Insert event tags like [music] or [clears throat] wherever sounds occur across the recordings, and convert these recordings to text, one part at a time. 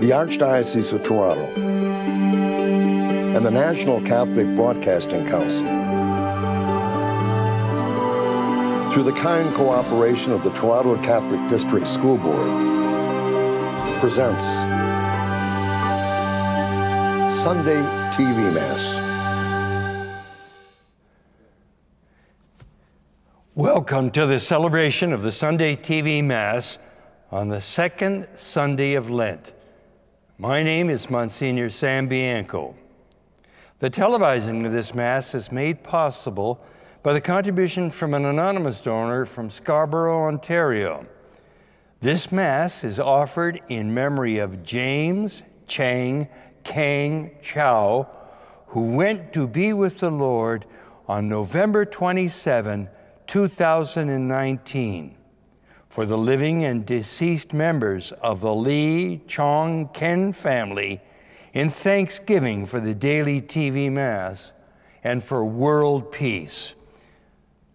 The Archdiocese of Toronto and the National Catholic Broadcasting Council, through the kind cooperation of the Toronto Catholic District School Board, presents Sunday TV Mass. Welcome to the celebration of the Sunday TV Mass on the second Sunday of Lent. My name is Monsignor Sam Bianco. The televising of this Mass is made possible by the contribution from an anonymous donor from Scarborough, Ontario. This Mass is offered in memory of James Chang Kang Chow, who went to be with the Lord on November 27, 2019 for the living and deceased members of the Lee Chong Ken family in thanksgiving for the daily TV Mass and for world peace.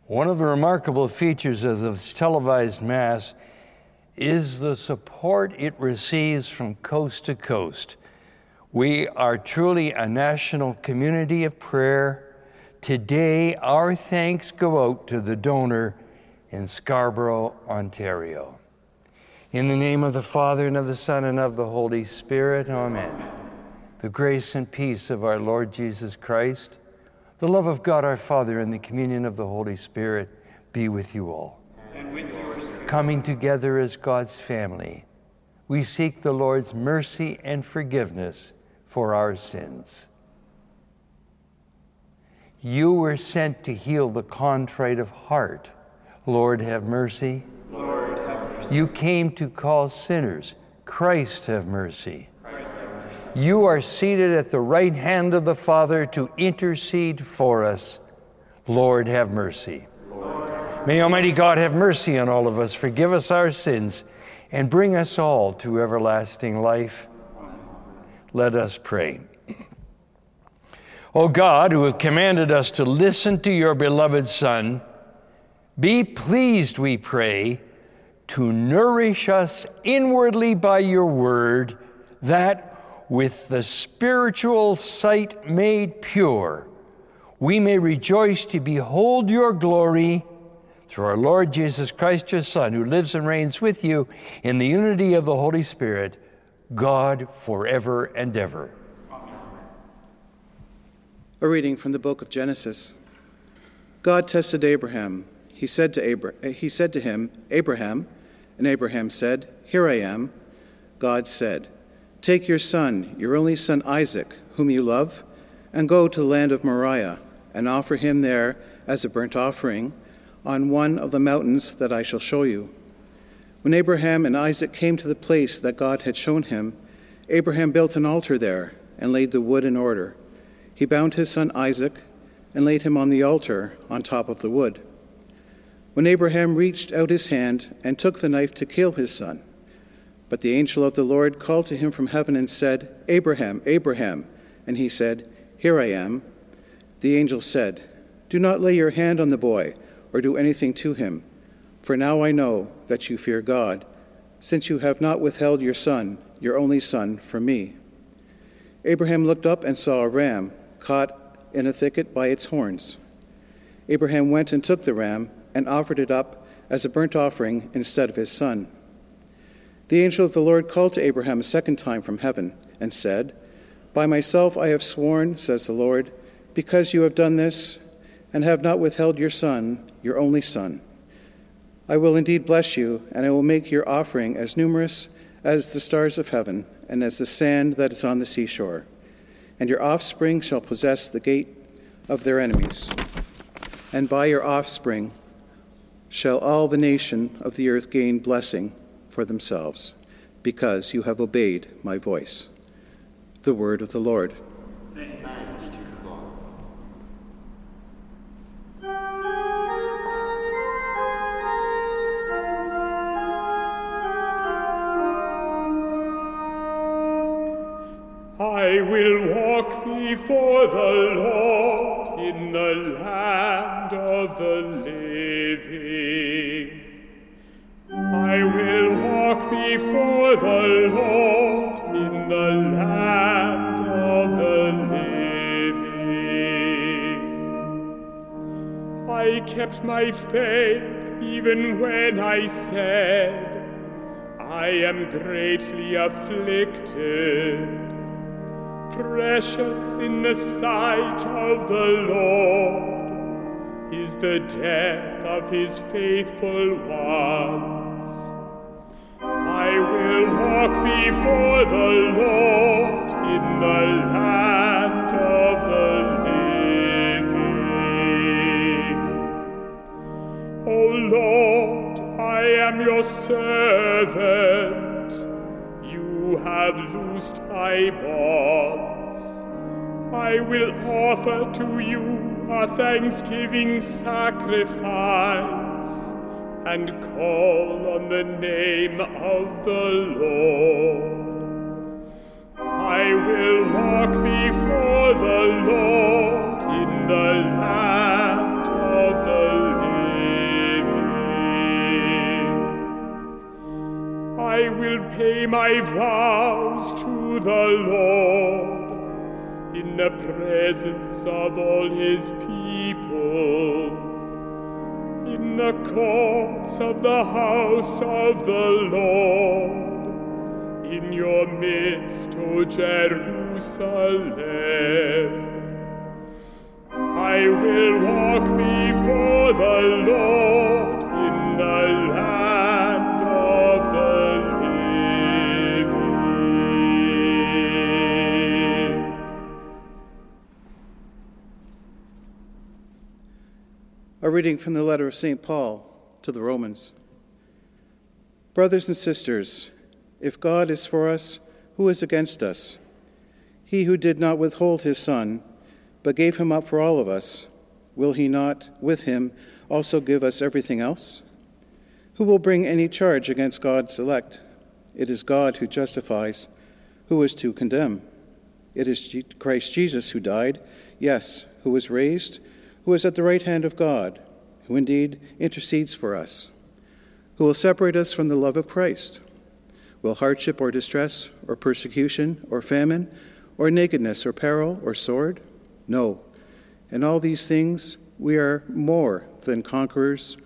One of the remarkable features of this televised Mass is the support it receives from coast to coast. We are truly a national community of prayer. Today, our thanks go out to the donor in Scarborough, Ontario. In the name of the Father, and of the Son, and of the Holy Spirit, amen. The grace and peace of our Lord Jesus Christ, the love of God our Father, and the communion of the Holy Spirit be with you all. And with yours. Coming together as God's family, we seek the Lord's mercy and forgiveness for our sins. You were sent to heal the contrite of heart Lord, have mercy. Lord, have mercy. You came to call sinners. Christ, have mercy. Christ, have mercy. You are seated at the right hand of the Father to intercede for us. Lord, have mercy. Lord, have mercy. May Almighty God have mercy on all of us, forgive us our sins, and bring us all to everlasting life. Let us pray. [clears throat] O God, who have commanded us to listen to your beloved Son, be pleased, we pray, to nourish us inwardly by your word, that with the spiritual sight made pure, we may rejoice to behold your glory through our Lord Jesus Christ, your Son, who lives and reigns with you in the unity of the Holy Spirit, God forever and ever. Amen. A reading from the book of Genesis. God tested Abraham he said to, Abra- eh, he said to him, Abraham. And Abraham said, Here I am. God said, Take your son, your only son Isaac, whom you love, and go to the land of Moriah, and offer him there as a burnt offering on one of the mountains that I shall show you. When Abraham and Isaac came to the place that God had shown him, Abraham built an altar there and laid the wood in order. He bound his son Isaac and laid him on the altar on top of the wood. When Abraham reached out his hand and took the knife to kill his son, but the angel of the Lord called to him from heaven and said, Abraham, Abraham. And he said, Here I am. The angel said, Do not lay your hand on the boy or do anything to him, for now I know that you fear God, since you have not withheld your son, your only son, from me. Abraham looked up and saw a ram caught in a thicket by its horns. Abraham went and took the ram and offered it up as a burnt offering instead of his son. The angel of the Lord called to Abraham a second time from heaven and said, By myself I have sworn, says the Lord, because you have done this and have not withheld your son, your only son. I will indeed bless you, and I will make your offering as numerous as the stars of heaven and as the sand that is on the seashore. And your offspring shall possess the gate of their enemies. And by your offspring, shall all the nation of the earth gain blessing for themselves, because you have obeyed my voice. The word of the Lord. I will walk before the Lord in the land of the living. Walk before the Lord in the land of the living. I kept my faith even when I said, I am greatly afflicted. Precious in the sight of the Lord is the death of his faithful ones. I will walk before the Lord in the land of the living. O Lord, I am your servant. You have loosed my bonds. I will offer to you a thanksgiving sacrifice and call on the name of the Lord. I will walk before the Lord in the land of the living. I will pay my vows to the Lord in the presence of all his people in the courts of the house of the Lord, in your midst, O Jerusalem. I will walk before the Lord in the land A reading from the letter of St. Paul to the Romans. Brothers and sisters, if God is for us, who is against us? He who did not withhold his Son, but gave him up for all of us, will he not, with him, also give us everything else? Who will bring any charge against God's elect? It is God who justifies. Who is to condemn? It is Christ Jesus who died, yes, who was raised, who is at the right hand of God, who indeed intercedes for us. Who will separate us from the love of Christ? Will hardship or distress, or persecution, or famine, or nakedness, or peril, or sword? No. In all these things we are more than conquerors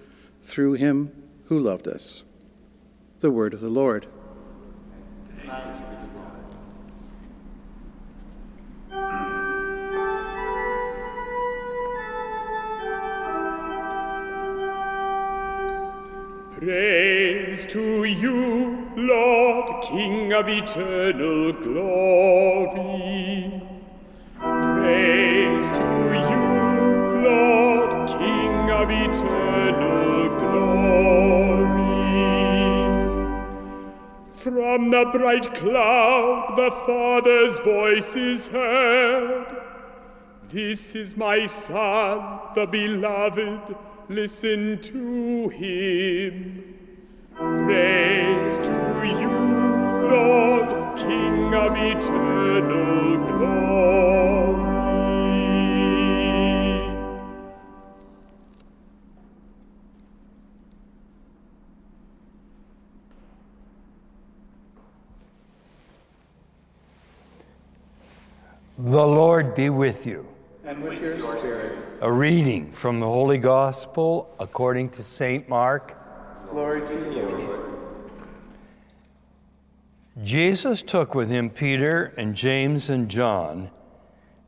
through him who loved us. The word of the Lord. Praise to you, Lord, King of eternal glory. Praise to you, Lord, King of eternal glory. From the bright cloud, the Father's voice is heard. This is my Son, the beloved. Listen to him. Praise to you, Lord, King of eternal glory. The Lord be with you. And with your spirit, A reading from the Holy Gospel according to St. Mark. glory to you, Lord. Jesus took with him Peter and James and John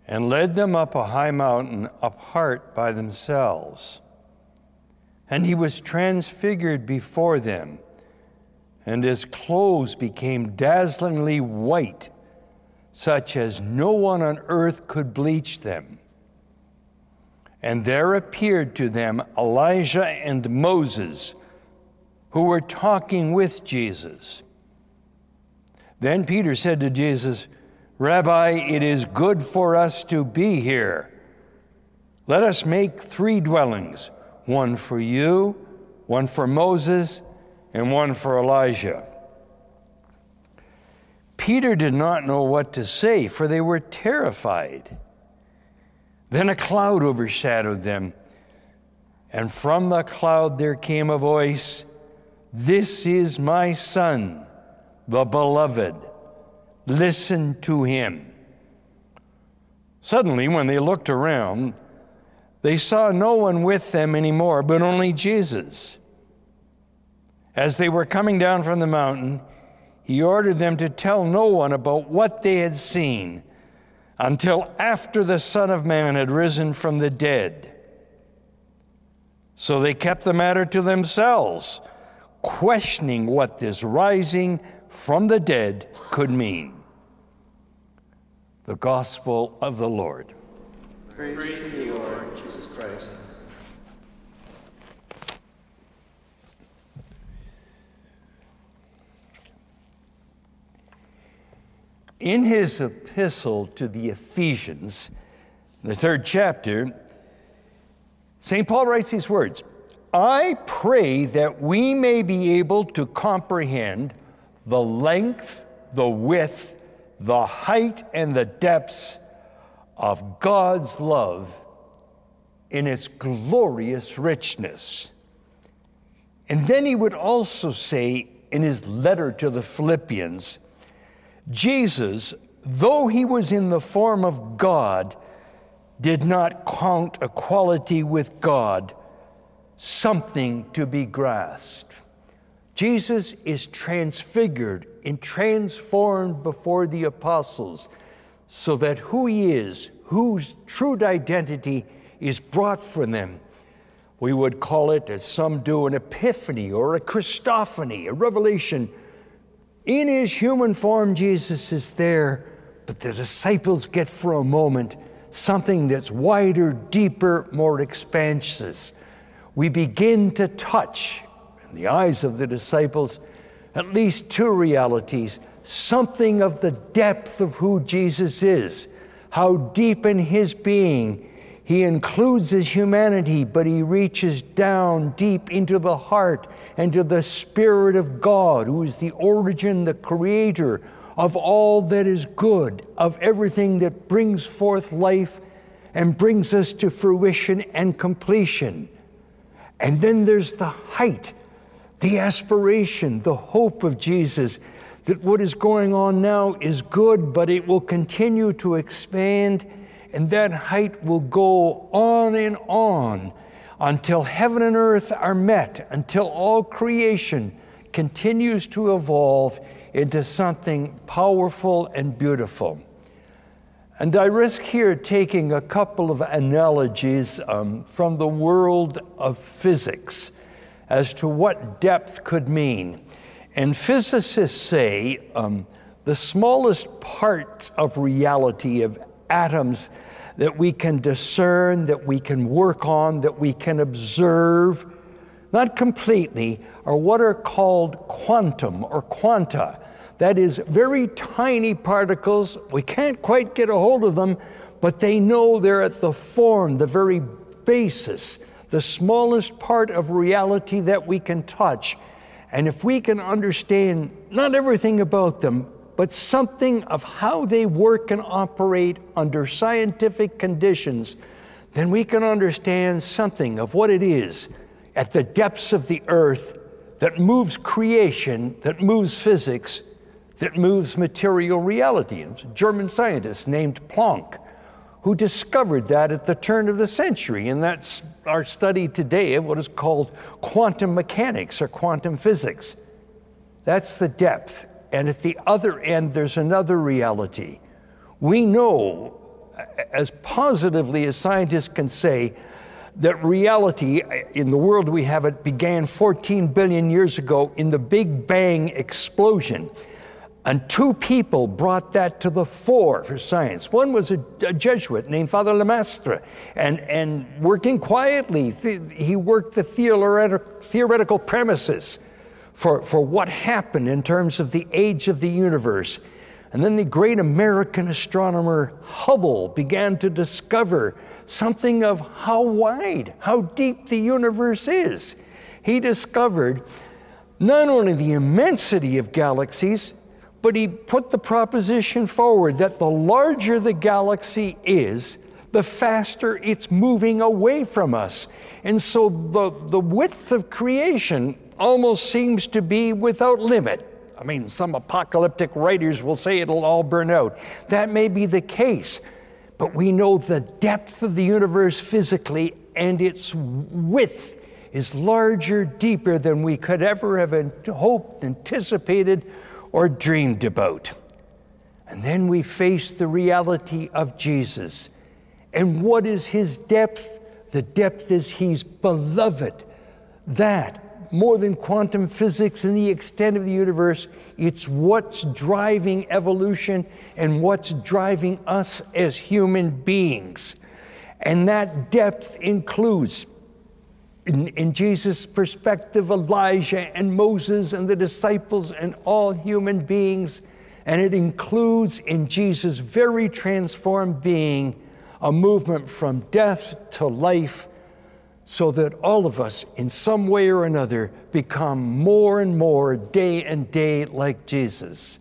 and led them up a high mountain apart by themselves. And he was transfigured before them, and his clothes became dazzlingly white, such as no one on earth could bleach them. And there appeared to them Elijah and Moses, who were talking with Jesus. Then Peter said to Jesus, Rabbi, it is good for us to be here. Let us make three dwellings one for you, one for Moses, and one for Elijah. Peter did not know what to say, for they were terrified. Then a cloud overshadowed them, and from the cloud there came a voice This is my Son, the beloved. Listen to him. Suddenly, when they looked around, they saw no one with them anymore, but only Jesus. As they were coming down from the mountain, he ordered them to tell no one about what they had seen until after the Son of Man had risen from the dead. So they kept the matter to themselves, questioning what this rising from the dead could mean. The Gospel of the Lord. Praise, Praise to you, Lord Jesus Christ. In his epistle to the Ephesians, the third chapter, St. Paul writes these words I pray that we may be able to comprehend the length, the width, the height, and the depths of God's love in its glorious richness. And then he would also say in his letter to the Philippians, Jesus, though he was in the form of God, did not count equality with God something to be grasped. Jesus is transfigured and transformed before the apostles so that who he is, whose true identity is brought from them. We would call it, as some do, an epiphany or a Christophany, a revelation in his human form, Jesus is there, but the disciples get for a moment something that's wider, deeper, more expansive. We begin to touch, in the eyes of the disciples, at least two realities something of the depth of who Jesus is, how deep in his being he includes his humanity, but he reaches down deep into the heart and to the Spirit of God, who is the origin, the creator of all that is good, of everything that brings forth life and brings us to fruition and completion. And then there's the height, the aspiration, the hope of Jesus that what is going on now is good, but it will continue to expand and that height will go on and on until heaven and earth are met, until all creation continues to evolve into something powerful and beautiful. And I risk here taking a couple of analogies um, from the world of physics as to what depth could mean. And physicists say um, the smallest parts of reality, of atoms that we can discern, that we can work on, that we can observe, not completely, are what are called quantum or quanta. That is, very tiny particles. We can't quite get a hold of them, but they know they're at the form, the very basis, the smallest part of reality that we can touch. And if we can understand not everything about them, but something of how they work and operate under scientific conditions, then we can understand something of what it is at the depths of the earth that moves creation, that moves physics, that moves material reality. A German scientist named Planck who discovered that at the turn of the century. And that's our study today of what is called quantum mechanics or quantum physics. That's the depth and at the other end, there's another reality. We know, as positively as scientists can say, that reality in the world we have it began 14 billion years ago in the Big Bang explosion. And two people brought that to the fore for science. One was a, a Jesuit named Father Lemaitre, and, and working quietly, he worked the theoretic, theoretical premises for, for what happened in terms of the age of the universe. And then the great American astronomer Hubble began to discover something of how wide, how deep the universe is. He discovered not only the immensity of galaxies, but he put the proposition forward that the larger the galaxy is, the faster it's moving away from us. And so the, the width of creation almost seems to be without limit. I mean, some apocalyptic writers will say it'll all burn out. That may be the case, but we know the depth of the universe physically and its width is larger, deeper than we could ever have hoped, anticipated, or dreamed about. And then we face the reality of Jesus. And what is his depth? The depth is he's beloved. That more than quantum physics and the extent of the universe. It's what's driving evolution and what's driving us as human beings. And that depth includes, in, in Jesus' perspective, Elijah and Moses and the disciples and all human beings. And it includes in Jesus' very transformed being a movement from death to life so that all of us, in some way or another, become more and more day and day like Jesus.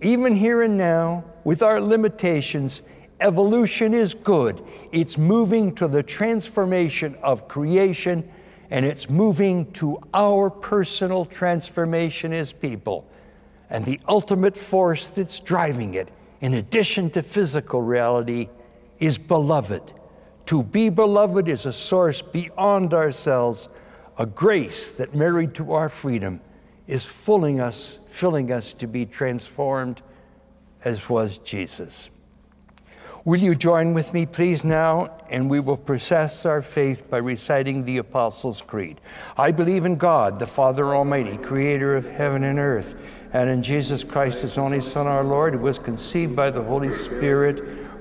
Even here and now, with our limitations, evolution is good. It's moving to the transformation of creation, and it's moving to our personal transformation as people. And the ultimate force that's driving it, in addition to physical reality, is beloved to be beloved is a source beyond ourselves, a grace that, married to our freedom, is filling us, filling us to be transformed as was Jesus. Will you join with me, please, now? And we will profess our faith by reciting the Apostles' Creed. I believe in God, the Father Almighty, creator of heaven and earth, and in Jesus Christ, his only Son, our Lord, who was conceived by the Holy Spirit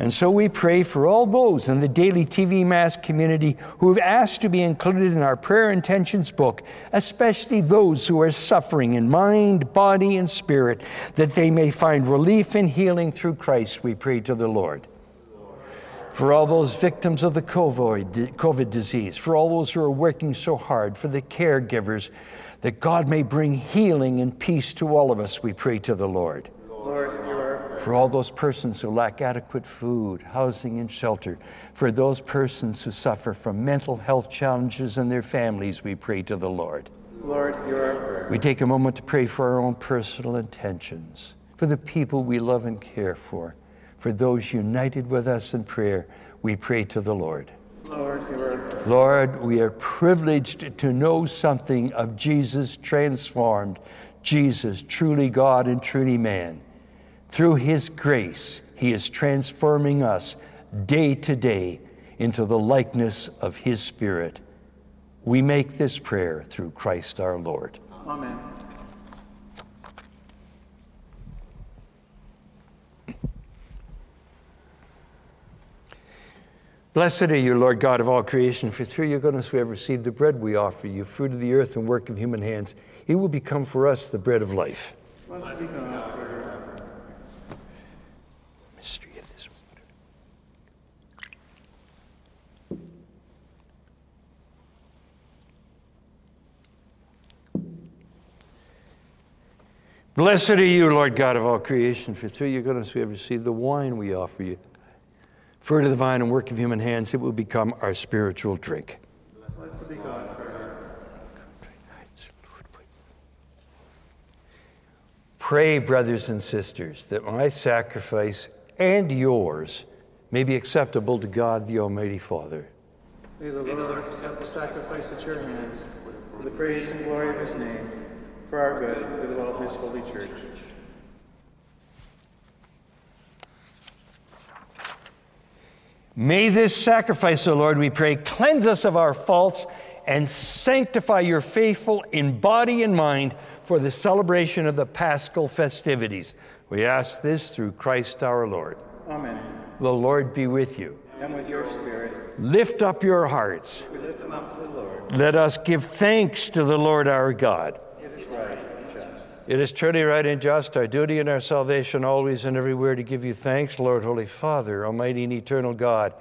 And so we pray for all those in the daily TV Mass community who have asked to be included in our prayer intentions book, especially those who are suffering in mind, body, and spirit, that they may find relief and healing through Christ, we pray to the Lord. For all those victims of the COVID disease, for all those who are working so hard, for the caregivers, that God may bring healing and peace to all of us, we pray to the Lord. Lord for all those persons who lack adequate food, housing, and shelter, for those persons who suffer from mental health challenges and their families, we pray to the Lord. Lord, hear our prayer. We take a moment to pray for our own personal intentions, for the people we love and care for, for those united with us in prayer, we pray to the Lord. Lord, hear our prayer. Lord, we are privileged to know something of Jesus transformed, Jesus, truly God and truly man. Through His grace, He is transforming us day to day into the likeness of His Spirit. We make this prayer through Christ our Lord. Amen. Blessed are you, Lord God of all creation, for through your goodness we have received the bread we offer you, fruit of the earth and work of human hands. It will become for us the bread of life. Blessed be God. Blessed are you, Lord God of all creation, for through your goodness we have received the wine we offer you. Fruit of the vine and work of human hands, it will become our spiritual drink. Blessed be God forever. Pray, brothers and sisters, that my sacrifice and yours may be acceptable to God the Almighty Father. May the Lord accept the sacrifice at your hands for the praise and glory of his name for our good and the good of his holy church. May this sacrifice, O Lord, we pray, cleanse us of our faults and sanctify your faithful in body and mind for the celebration of the paschal festivities. We ask this through Christ our Lord. Amen. The Lord be with you. And with your spirit. Lift up your hearts. We lift them up to the Lord. Let us give thanks to the Lord our God. It is truly right and just, our duty and our salvation, always and everywhere, to give you thanks, Lord, Holy Father, Almighty and Eternal God.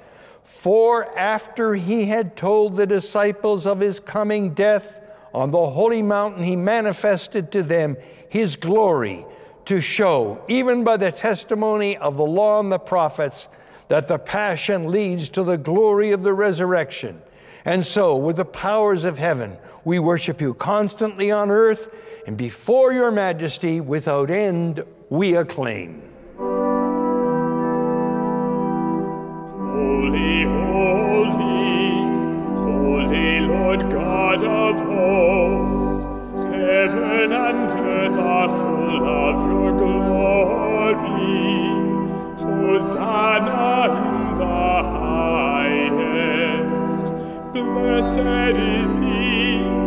For after he had told the disciples of his coming death on the holy mountain, he manifested to them his glory to show, even by the testimony of the law and the prophets, that the passion leads to the glory of the resurrection. And so, with the powers of heaven, we worship you constantly on earth, and before your majesty, without end, we acclaim. Holy, holy, holy Lord God of hosts, heaven and earth are full of your glory. Hosanna in the highest. Blessed is he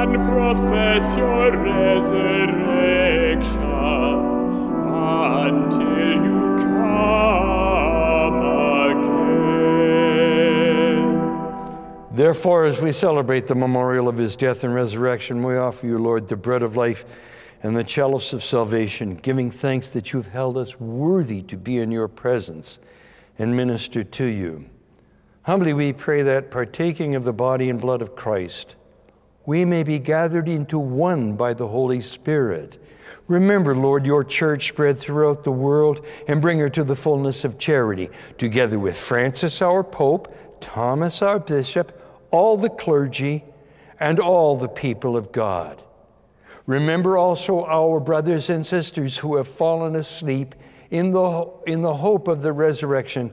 And profess your resurrection until you come again. Therefore, as we celebrate the memorial of his death and resurrection, we offer you, Lord, the bread of life and the chalice of salvation, giving thanks that you've held us worthy to be in your presence and minister to you. Humbly we pray that, partaking of the body and blood of Christ, we may be gathered into one by the Holy Spirit. Remember, Lord, your church spread throughout the world and bring her to the fullness of charity, together with Francis, our Pope, Thomas, our Bishop, all the clergy, and all the people of God. Remember also our brothers and sisters who have fallen asleep in the, in the hope of the resurrection,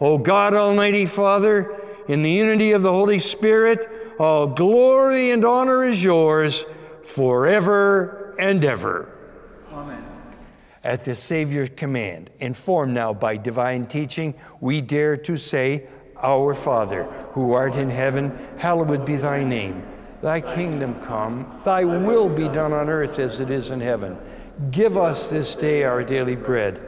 O God Almighty Father, in the unity of the Holy Spirit, all glory and honor is yours forever and ever. Amen. At the Savior's command, informed now by divine teaching, we dare to say, Our Father, who art in heaven, hallowed be thy name. Thy kingdom come, thy will be done on earth as it is in heaven. Give us this day our daily bread,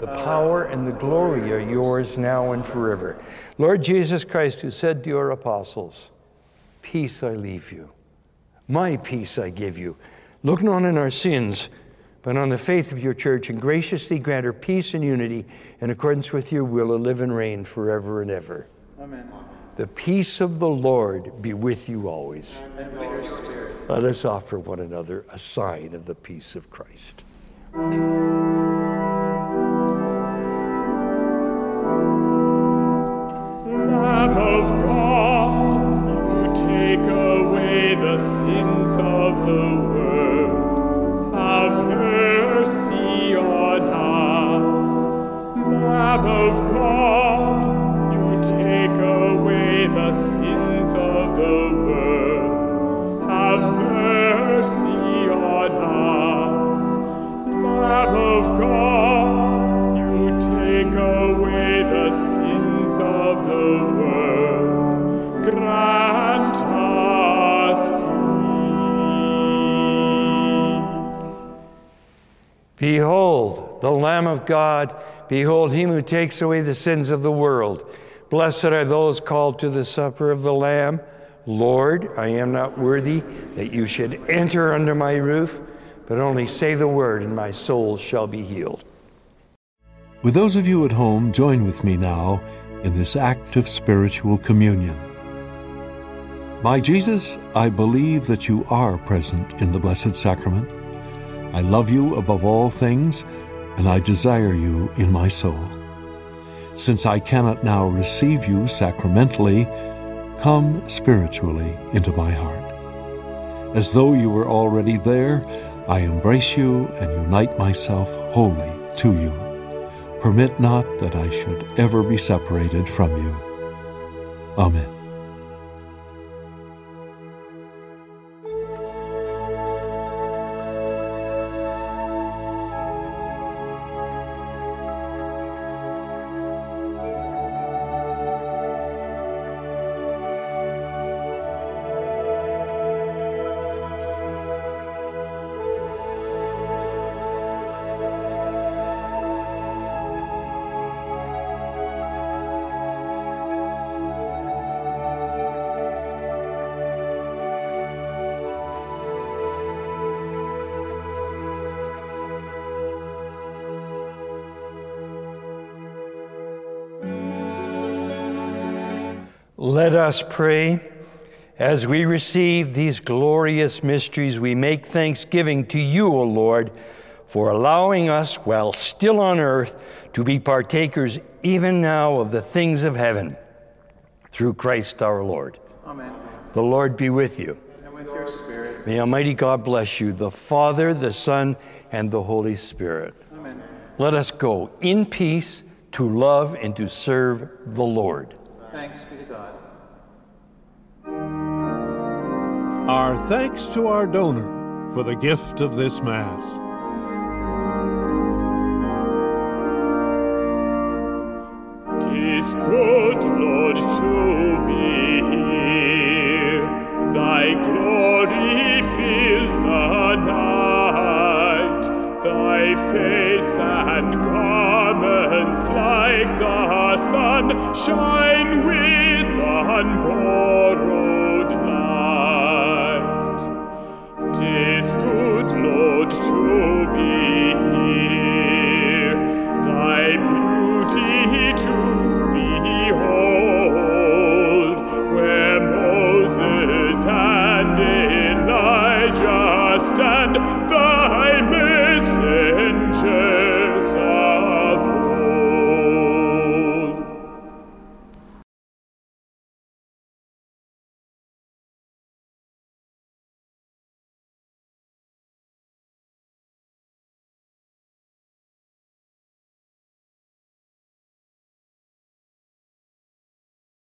the power, and the glory are yours now and forever. Lord Jesus Christ, who said to your apostles, Peace I leave you, my peace I give you. Look not on our sins, but on the faith of your church, and graciously grant her peace and unity in accordance with your will, to live and reign forever and ever. Amen. The peace of the Lord be with you always. And with your spirit. Let us offer one another a sign of the peace of Christ. The Lamb of God. Behold, him who takes away the sins of the world. Blessed are those called to the supper of the Lamb. Lord, I am not worthy that you should enter under my roof, but only say the word, and my soul shall be healed. With those of you at home, join with me now in this act of spiritual communion. My Jesus, I believe that you are present in the Blessed Sacrament. I love you above all things, and I desire you in my soul. Since I cannot now receive you sacramentally, come spiritually into my heart. As though you were already there, I embrace you and unite myself wholly to you. Permit not that I should ever be separated from you. Amen. Let us pray. As we receive these glorious mysteries, we make thanksgiving to you, O Lord, for allowing us, while still on earth, to be partakers even now of the things of heaven. Through Christ our Lord. Amen. The Lord be with you. And with your spirit. May Almighty God bless you, the Father, the Son, and the Holy Spirit. Amen. Let us go in peace to love and to serve the Lord. Thanks be to God. Our thanks to our donor for the gift of this Mass. Tis good, Lord, to be here. Thy glory fills the night thy face and garments like the sun shine with unborrowed light. Tis good, Lord, to be here, thy beauty to behold, where Moses and Elijah stand. The